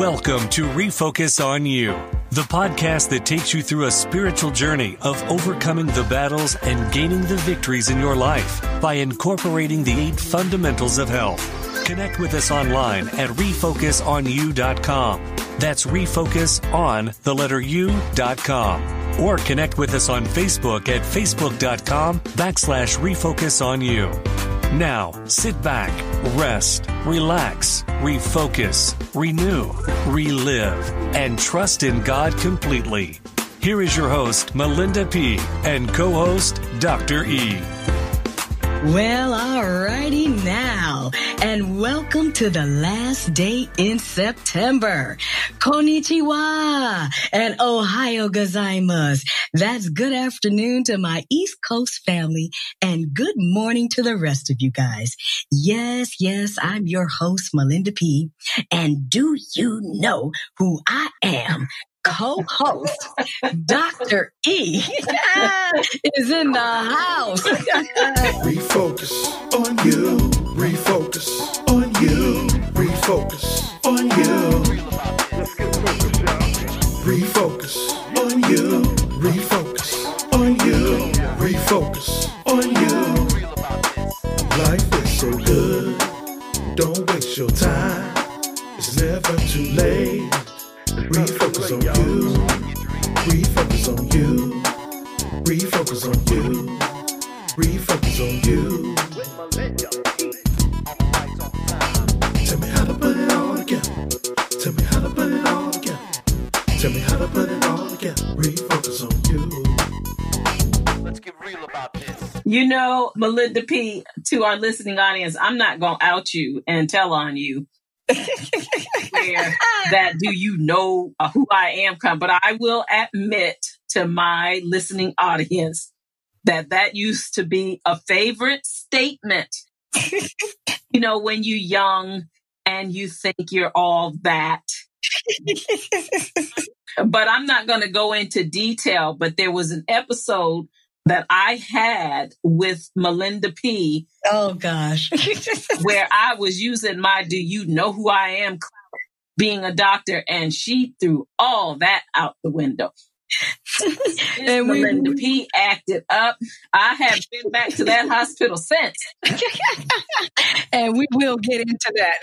Welcome to Refocus on You, the podcast that takes you through a spiritual journey of overcoming the battles and gaining the victories in your life by incorporating the eight fundamentals of health. Connect with us online at refocusonu.com. That's refocus on the letter u.com. Or connect with us on Facebook at facebook.com backslash refocus on you. Now, sit back, rest, relax, refocus, renew, relive, and trust in God completely. Here is your host, Malinda P., and co host, Dr. E. Well, alrighty now, and welcome to the last day in September. Konnichiwa and Ohayo gozaimasu. That's good afternoon to my East Coast family and good morning to the rest of you guys. Yes, yes, I'm your host, Malinda P. And do you know who I am? Co-host Dr. E is in the house. refocus on you. Refocus on you. Refocus on you. Refocus on you. Refocus on you. Refocus on you. Life is so good. Don't waste your time. It's never too late. Refocus on you. Refocus on you. Refocus on you. Refocus on you. Tell me how to put it all together. Tell me how to put it all together. Tell me how to put it all together. Refocus on you. Let's get real about this. You know, Malinda P, to our listening audience, I'm not going to out you and tell on you. where that do you know uh, who I am come, but I will admit to my listening audience that that used to be a favorite statement. you know, when you're young and you think you're all that. but I'm not going to go into detail, but there was an episode that I had with Malinda P. Oh gosh. where I was using my do you know who I am being a doctor and she threw all that out the window. and Malinda P acted up. I have been back to that hospital since. and we will get into that.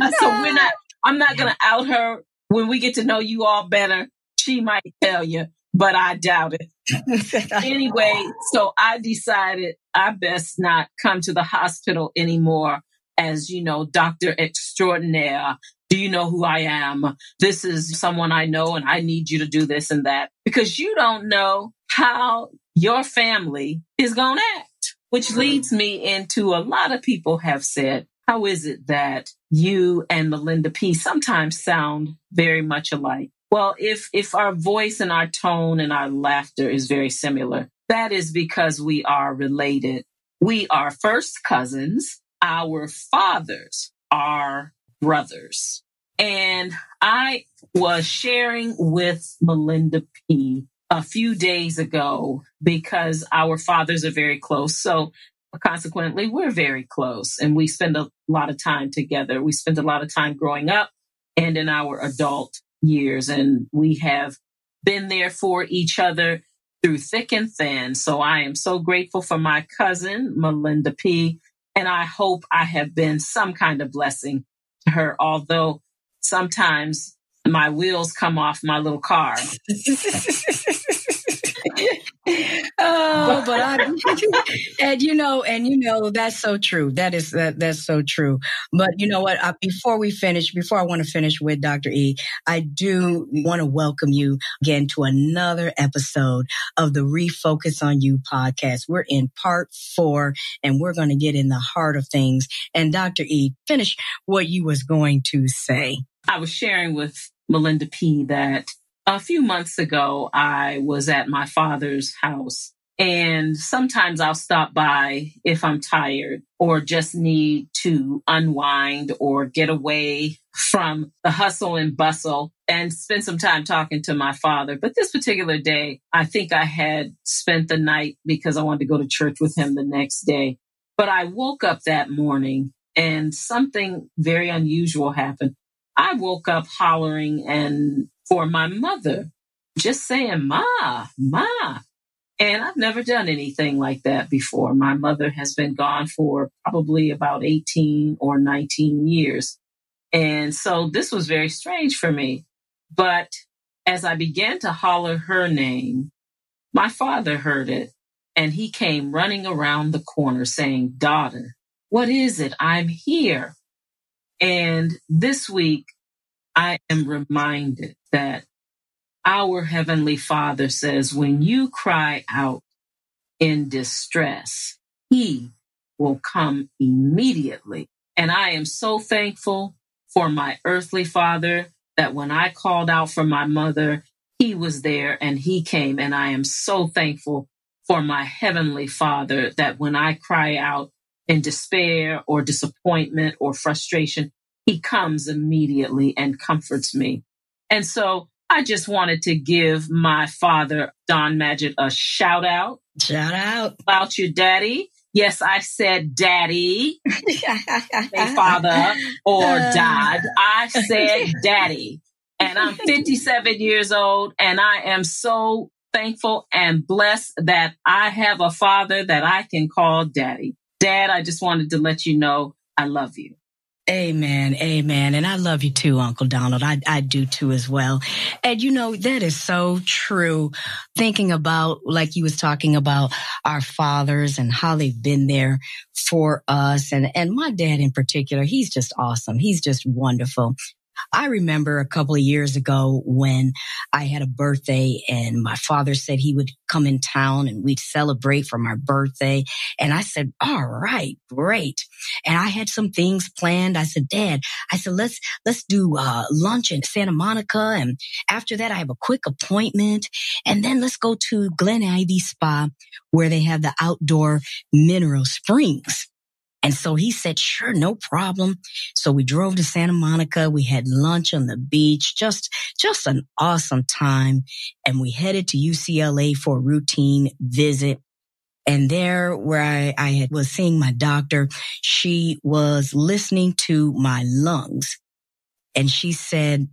Uh, so we're not I'm not gonna out her when we get to know you all better. She might tell you but I doubt it. anyway, so I decided I best not come to the hospital anymore as, you know, doctor extraordinaire. Do you know who I am? This is someone I know and I need you to do this and that because you don't know how your family is going to act, which leads me into a lot of people have said, how is it that you and Malinda P sometimes sound very much alike? Well, if, if our voice and our tone and our laughter is very similar, that is because we are related. We are first cousins. Our fathers are brothers. And I was sharing with Malinda P a few days ago because our fathers are very close. So consequently, we're very close and we spend a lot of time together. We spend a lot of time growing up and in our adult years and we have been there for each other through thick and thin. So I am so grateful for my cousin, Malinda P. And I hope I have been some kind of blessing her, although sometimes my wheels come off my little car. oh, but I, and you know, and you know, that's so true. That is that that's so true. But you know what? I, before we finish, before I want to finish with Dr. E, I do want to welcome you again to another episode of the Refocus on You podcast. We're in part four, and we're going to get in the heart of things. And Dr. E, finish what you was going to say. I was sharing with Malinda P that a few months ago, I was at my father's house and sometimes I'll stop by if I'm tired or just need to unwind or get away from the hustle and bustle and spend some time talking to my father. But this particular day, I think I had spent the night because I wanted to go to church with him the next day. But I woke up that morning and something very unusual happened. I woke up hollering and for my mother, just saying, Ma, Ma. And I've never done anything like that before. My mother has been gone for probably about 18 or 19 years. And so this was very strange for me. But as I began to holler her name, my father heard it and he came running around the corner saying, Daughter, what is it? I'm here. And this week, I am reminded that our Heavenly Father says, when you cry out in distress, He will come immediately. And I am so thankful for my earthly father that when I called out for my mother, he was there and he came. And I am so thankful for my heavenly father that when I cry out in despair or disappointment or frustration, he comes immediately and comforts me. And so I just wanted to give my father, Don Madgett, a shout out. Shout out. About your daddy. Yes, I said daddy, father or uh. dad. I said daddy. And I'm 57 years old and I am so thankful and blessed that I have a father that I can call daddy. Dad, I just wanted to let you know I love you. Amen. Amen. And I love you too, Uncle Donald. I, I do too as well. And you know, that is so true. Thinking about, like you was talking about our fathers and how they've been there for us. And, and my dad in particular, he's just awesome. He's just wonderful. I remember a couple of years ago when I had a birthday and my father said he would come in town and we'd celebrate for my birthday. And I said, all right, great. And I had some things planned. I said, dad, I said, let's, let's do uh, lunch in Santa Monica. And after that, I have a quick appointment. And then let's go to Glen Ivy Spa where they have the outdoor mineral springs. And so he said, sure, no problem. So we drove to Santa Monica. We had lunch on the beach, just, just an awesome time. And we headed to UCLA for a routine visit. And there where I, I had, was seeing my doctor, she was listening to my lungs and she said,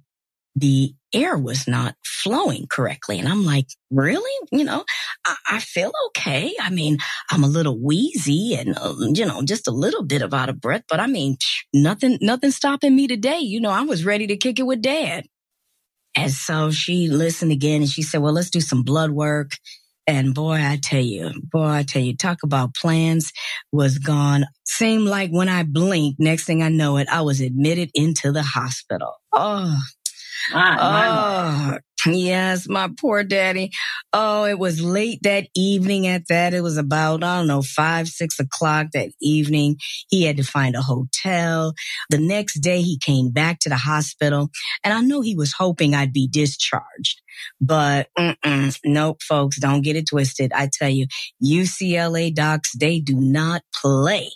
the air was not flowing correctly. And I'm like, really? You know, I, I feel okay. I mean, I'm a little wheezy and, uh, you know, just a little bit of out of breath, but I mean, nothing, nothing stopping me today. You know, I was ready to kick it with dad. And so she listened again and she said, well, let's do some blood work. And boy, I tell you, boy, I tell you, talk about plans was gone. Seemed like when I blinked, next thing I know it, I was admitted into the hospital. Oh, oh, yes, my poor daddy. Oh, it was late that evening at that. It was about, I don't know, five, six o'clock that evening. He had to find a hotel. The next day he came back to the hospital and I know he was hoping I'd be discharged. But nope, folks, don't get it twisted. I tell you, UCLA docs, they do not play.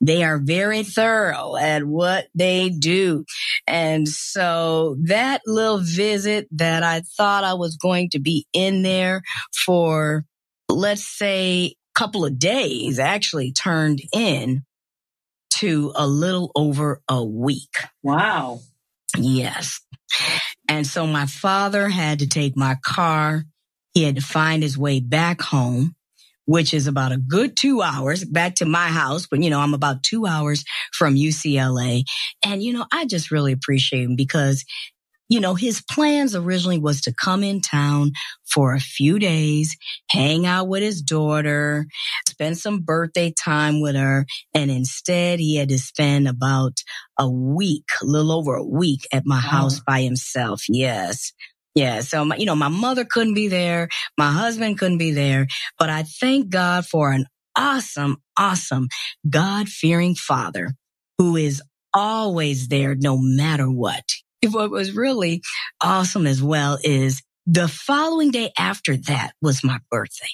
They are very thorough at what they do. And so that little visit that I thought I was going to be in there for, let's say, a couple of days actually turned in to a little over a week. Wow. Yes. And so my father had to take my car. He had to find his way back home which is about a good two hours back to my house. But, you know, I'm about two hours from UCLA. And, you know, I just really appreciate him because you know, his plans originally was to come in town for a few days, hang out with his daughter, spend some birthday time with her. And instead he had to spend about a week, a little over a week at my oh. house by himself. Yes. Yeah. So, my, you know, my mother couldn't be there. My husband couldn't be there, but I thank God for an awesome, awesome God fearing father who is always there no matter what. What was really awesome as well is the following day after that was my birthday.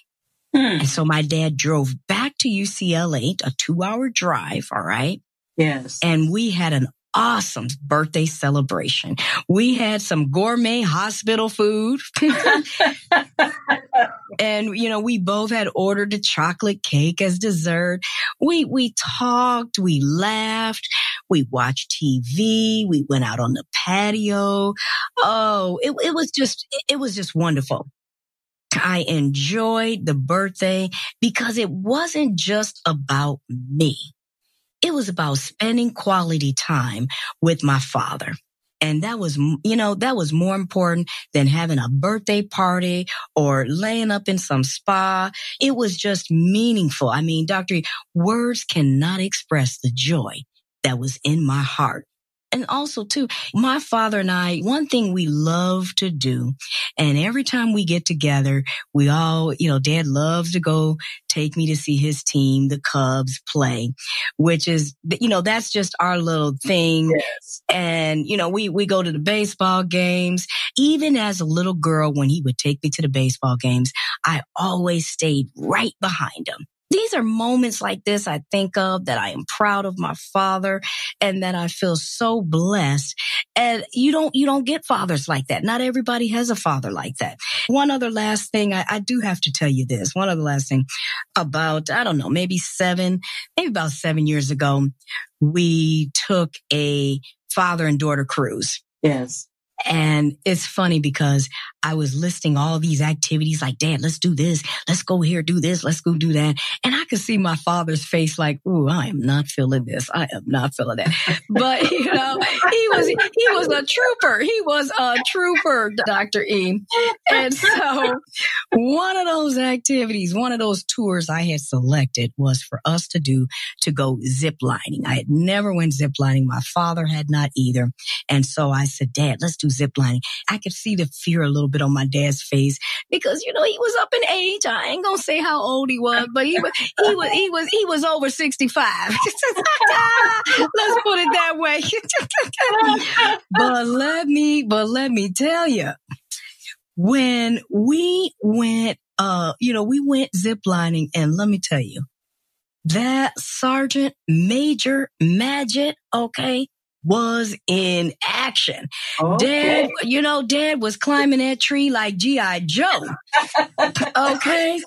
Hmm. And so my dad drove back to UCLA, a two hour drive. All right. Yes. And we had an awesome birthday celebration. We had some gourmet hospital food. and you know, we both had ordered a chocolate cake as dessert. We we talked, we laughed, we watched TV, we went out on the patio. Oh, it, it was just it was just wonderful. I enjoyed the birthday because it wasn't just about me. It was about spending quality time with my father. And that was, you know, that was more important than having a birthday party or laying up in some spa. It was just meaningful. I mean, Doctor, words cannot express the joy that was in my heart and also too, my father and I, one thing we love to do, and every time we get together, we all, you know, dad loves to go take me to see his team, the Cubs play, which is, you know, that's just our little thing. Yes. And, you know, we, we go to the baseball games. Even as a little girl, when he would take me to the baseball games, I always stayed right behind him these are moments like this I think of that I am proud of my father and that I feel so blessed. And you don't, you don't get fathers like that. Not everybody has a father like that. One other last thing, I, I do have to tell you this. One other last thing about, I don't know, maybe seven, maybe about seven years ago, we took a father and daughter cruise. Yes. And it's funny because I was listing all these activities like, dad, let's do this. Let's go here, do this. Let's go do that. And I could see my father's face like, ooh, I am not feeling this. I am not feeling that. But, you know, he was, he was a trooper. He was a trooper, Dr. E. And so one of those activities, one of those tours I had selected was for us to do to go zip lining. I had never went zip lining. My father had not either. And so I said, dad, let's do zip lining. I could see the fear a little bit on my dad's face because, you know, he was up in age. I ain't going to say how old he was, but he was, he was, he was, he was over 65. Let's put it that way. but let me, but let me tell you, when we went, uh, you know, we went ziplining and let me tell you, that Sergeant Major Madgett, okay, was in action. Okay. Dad, you know, dad was climbing that tree like G.I. Joe. okay.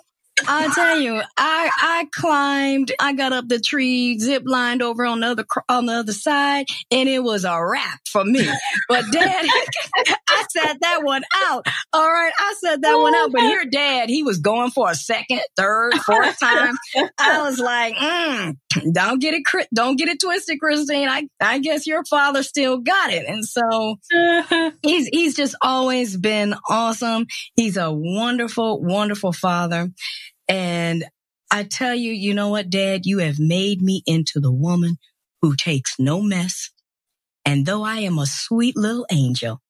I tell you, I I climbed, I got up the tree, zip lined over on the other on the other side, and it was a wrap for me. But Dad, I said that one out. All right, I said that one out. But here, Dad, he was going for a second, third, fourth time. I was like, mm, don't get it, don't get it twisted, Christine. I I guess your father still got it, and so he's he's just always been awesome. He's a wonderful, wonderful father. And I tell you, you know what, dad, you have made me into the woman who takes no mess. And though I am a sweet little angel,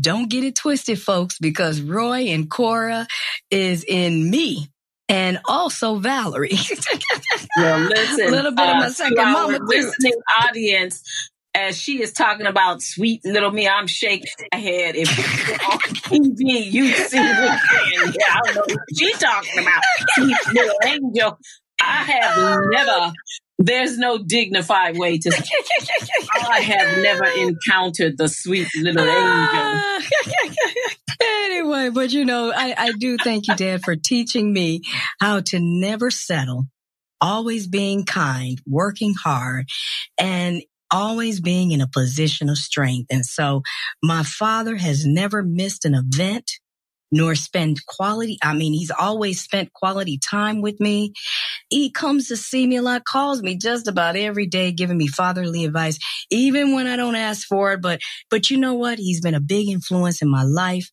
don't get it twisted, folks, because Roy and Cora is in me and also Valerie. well, listen, a little bit uh, of my second mama too. Listening audience, as she is talking about sweet little me, I'm shaking my head. If on TV, you see me, and yeah, I don't know what she's talking about. Sweet little angel. I have never. There's no dignified way to. I have never encountered the sweet little angel. anyway, but you know, I, I do thank you, Dad, for teaching me how to never settle always being kind, working hard, and always being in a position of strength. And so my father has never missed an event nor spend quality. I mean, he's always spent quality time with me. He comes to see me a lot, calls me just about every day, giving me fatherly advice, even when I don't ask for it. But, but you know what? He's been a big influence in my life.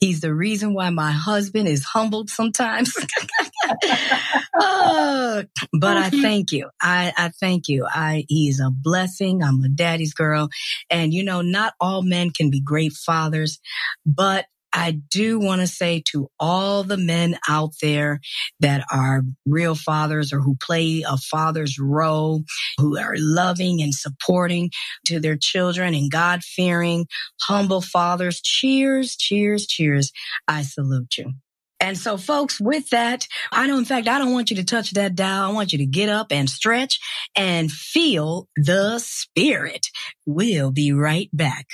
He's the reason why my husband is humbled sometimes. oh, but I mm-hmm. thank you. I, I thank you. I, he's a blessing. I'm a daddy's girl. And you know, not all men can be great fathers, but I do want to say to all the men out there that are real fathers or who play a father's role, who are loving and supporting to their children and God fearing, humble fathers, cheers, cheers, cheers. I salute you. And so folks, with that, I don't, in fact, I don't want you to touch that dial. I want you to get up and stretch and feel the spirit. We'll be right back.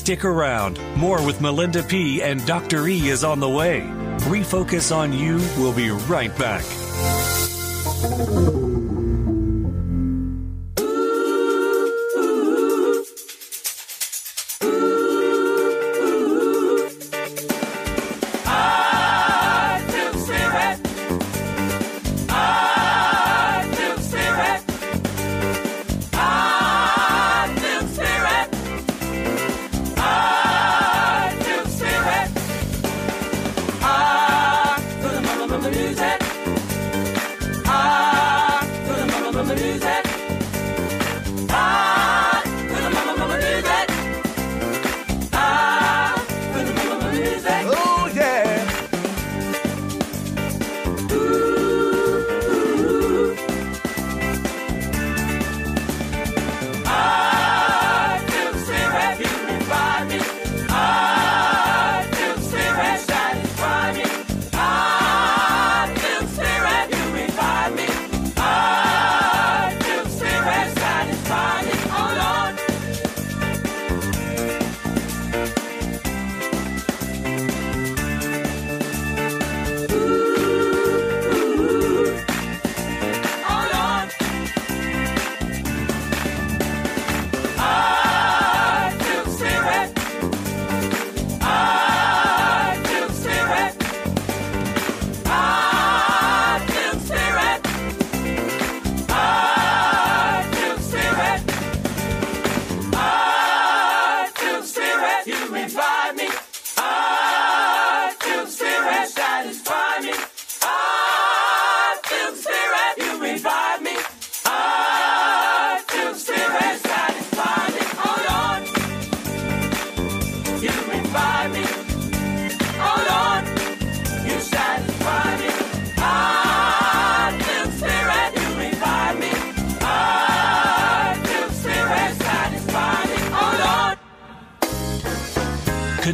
Stick around. More with Malinda P. and Dr. E is on the way. Refocus on You we will be right back.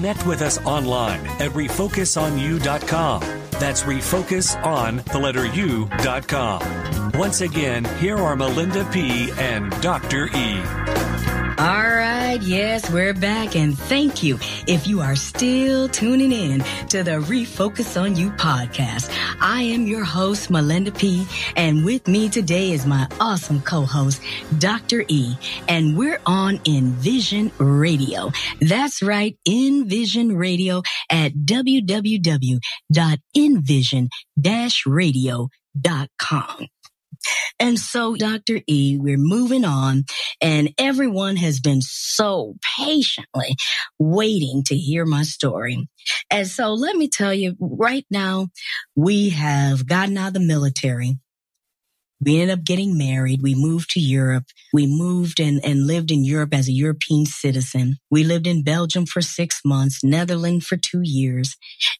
Connect with us online at refocusonu.com. That's refocus on the letter u.com. Once again, here are Malinda P. and Dr. E. Right, yes, we're back and thank you if you are still tuning in to the Refocus on You podcast. I am your host, Malinda P, and with me today is my awesome co-host, Dr. E, and we're on Envision Radio. That's right, Envision Radio at www.envision-radio.com. And so, Dr. E, we're moving on and everyone has been so patiently waiting to hear my story. And so let me tell you right now, we have gotten out of the military. We ended up getting married. We moved to Europe. We moved and, and lived in Europe as a European citizen. We lived in Belgium for six months, Netherlands for two years.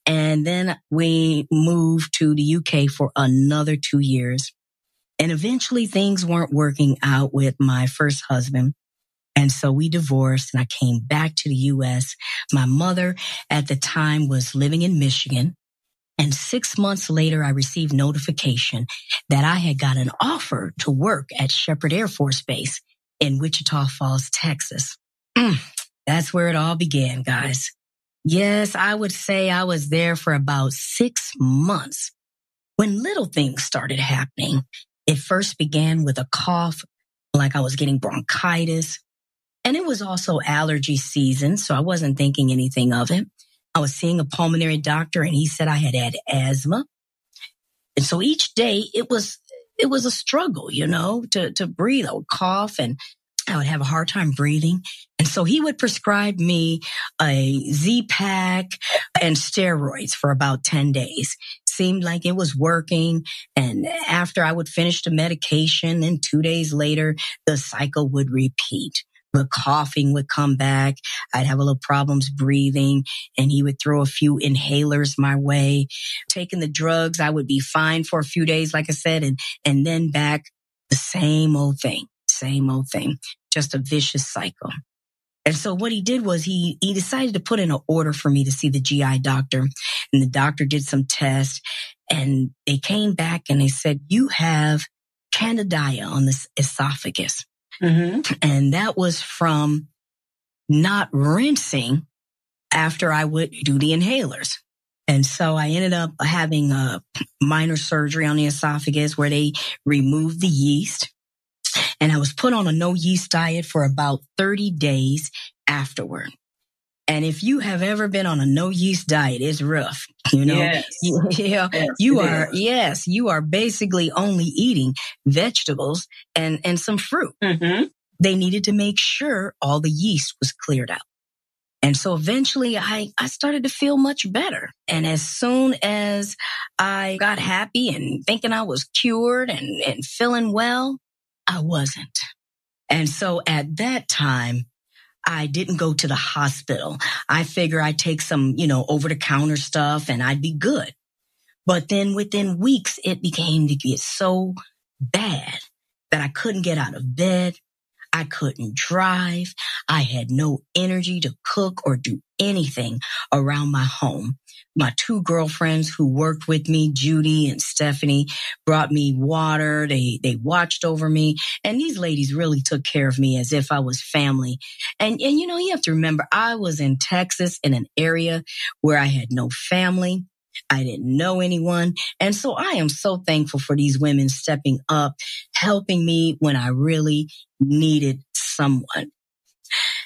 And then we moved to the UK for another two years. And eventually things weren't working out with my first husband. And so we divorced and I came back to the U.S. My mother at the time was living in Michigan. And six months later, I received notification that I had got an offer to work at Sheppard Air Force Base in Wichita Falls, Texas. Mm, that's where it all began, guys. Yes, I would say I was there for about six months when little things started happening. It first began with a cough, like I was getting bronchitis. And it was also allergy season, so I wasn't thinking anything of it. I was seeing a pulmonary doctor and he said I had had asthma. And so each day it was, it was a struggle, you know, to, to breathe. I would cough and I would have a hard time breathing. And so he would prescribe me a Z pack and steroids for about 10 days. Seemed like it was working. And after I would finish the medication, then two days later, the cycle would repeat. the coughing would come back. I'd have a little problems breathing and he would throw a few inhalers my way. Taking the drugs, I would be fine for a few days, like I said, and, and then back the same old thing, same old thing, just a vicious cycle. And so what he did was he, he decided to put in an order for me to see the GI doctor and the doctor did some tests and they came back and they said, you have candida on the esophagus. Mm-hmm. And that was from not rinsing after I would do the inhalers. And so I ended up having a minor surgery on the esophagus where they removed the yeast. And I was put on a no yeast diet for about 30 days afterward. And if you have ever been on a no yeast diet, it's rough. You know, yes. you, yeah, yes, you are, is. yes, you are basically only eating vegetables and, and some fruit. Mm-hmm. They needed to make sure all the yeast was cleared out. And so eventually I, I started to feel much better. And as soon as I got happy and thinking I was cured and, and feeling well, I wasn't. And so at that time, I didn't go to the hospital. I figure I'd take some, you know, over the counter stuff and I'd be good. But then within weeks, it became to get so bad that I couldn't get out of bed. I couldn't drive. I had no energy to cook or do anything around my home. My two girlfriends who worked with me, Judy and Stephanie, brought me water. They, they watched over me. And these ladies really took care of me as if I was family. And, and you know, you have to remember, I was in Texas in an area where I had no family. I didn't know anyone. And so I am so thankful for these women stepping up, helping me when I really needed someone.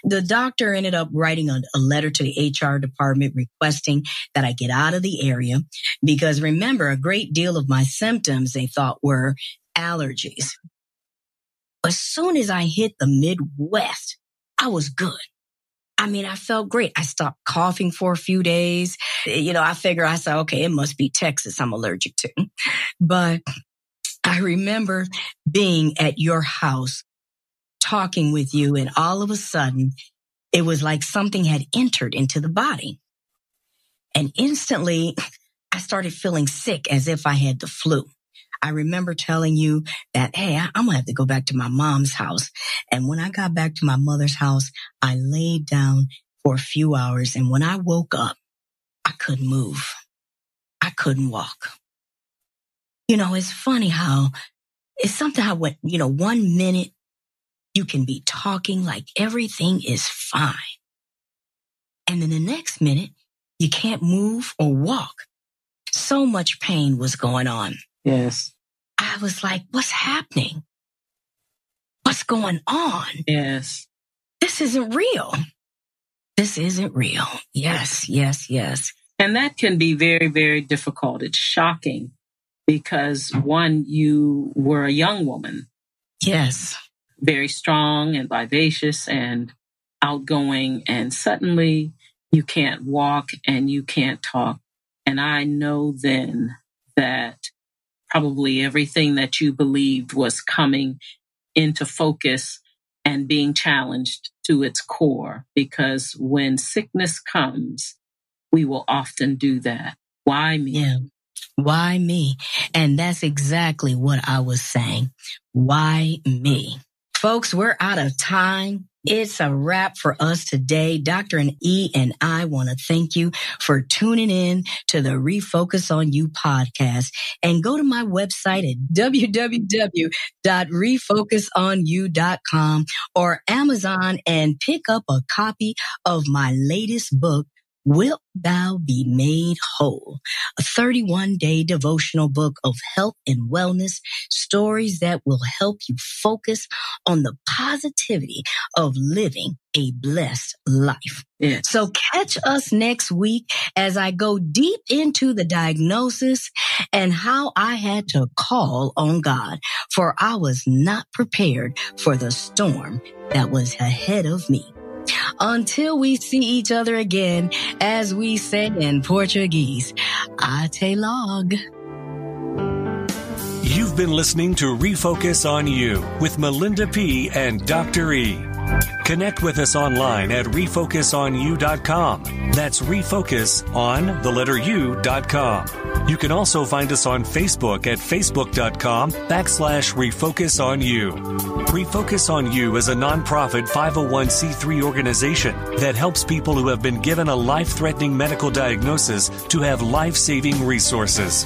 The doctor ended up writing a, a, letter to the HR department requesting that I get out of the area because remember, a great deal of my symptoms they thought were allergies. As soon as I hit the Midwest, I was good. I mean, I felt great. I stopped coughing for a few days. You know, I figure I said, okay, it must be Texas I'm allergic to. But I remember being at your house talking with you and all of a sudden it was like something had entered into the body. And instantly I started feeling sick as if I had the flu. I remember telling you that, Hey, I, am going to have to go back to my mom's house. And when I got back to my mother's house, I laid down for a few hours. And when I woke up, I couldn't move. I couldn't walk. You know, it's funny how it's something how what, you know, one minute you can be talking like everything is fine. And then the next minute you can't move or walk. So much pain was going on. Yes. I was like, what's happening? What's going on? Yes. This isn't real. This isn't real. Yes, yes, yes. And that can be very, very difficult. It's shocking because one, you were a young woman. Yes. Very strong and vivacious and outgoing. And suddenly you can't walk and you can't talk. And I know then that probably everything that you believed was coming into focus and being challenged to its core. Because when sickness comes, we will often do that. Why me? Yeah. Why me? And that's exactly what I was saying. Why me? Folks, we're out of time. It's a wrap for us today. Dr. and E and I want to thank you for tuning in to the Refocus on You podcast and go to my website at www.refocusonu.com or Amazon and pick up a copy of my latest book, Wilt Thou Be Made Whole? A 31 day devotional book of health and wellness stories that will help you focus on the positivity of living a blessed life. Yes. So catch us next week as I go deep into the diagnosis and how I had to call on God for I was not prepared for the storm that was ahead of me. Until we see each other again, as we say in Portuguese, ate log. You've been listening to Refocus on You with Malinda P. and Dr. E. Connect with us online at refocusonu.com. That's refocus on the letter u.com. You can also find us on Facebook at facebook.com backslash refocus on you. Refocus on You is a nonprofit 501c3 organization that helps people who have been given a life threatening medical diagnosis to have life saving resources.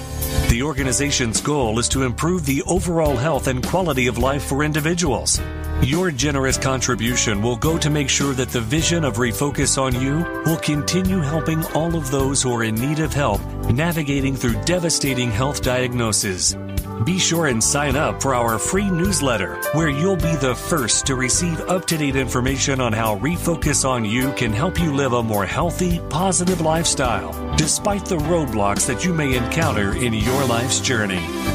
The organization's goal is to improve the overall health and quality of life for individuals. Your generous contribution will go to make sure that the vision of Refocus on You will continue helping all of those who are in need of help navigating through devastating health diagnoses. Be sure and sign up for our free newsletter, where you'll be the first to receive up to date information on how Refocus on You can help you live a more healthy, positive lifestyle, despite the roadblocks that you may encounter in your life's journey.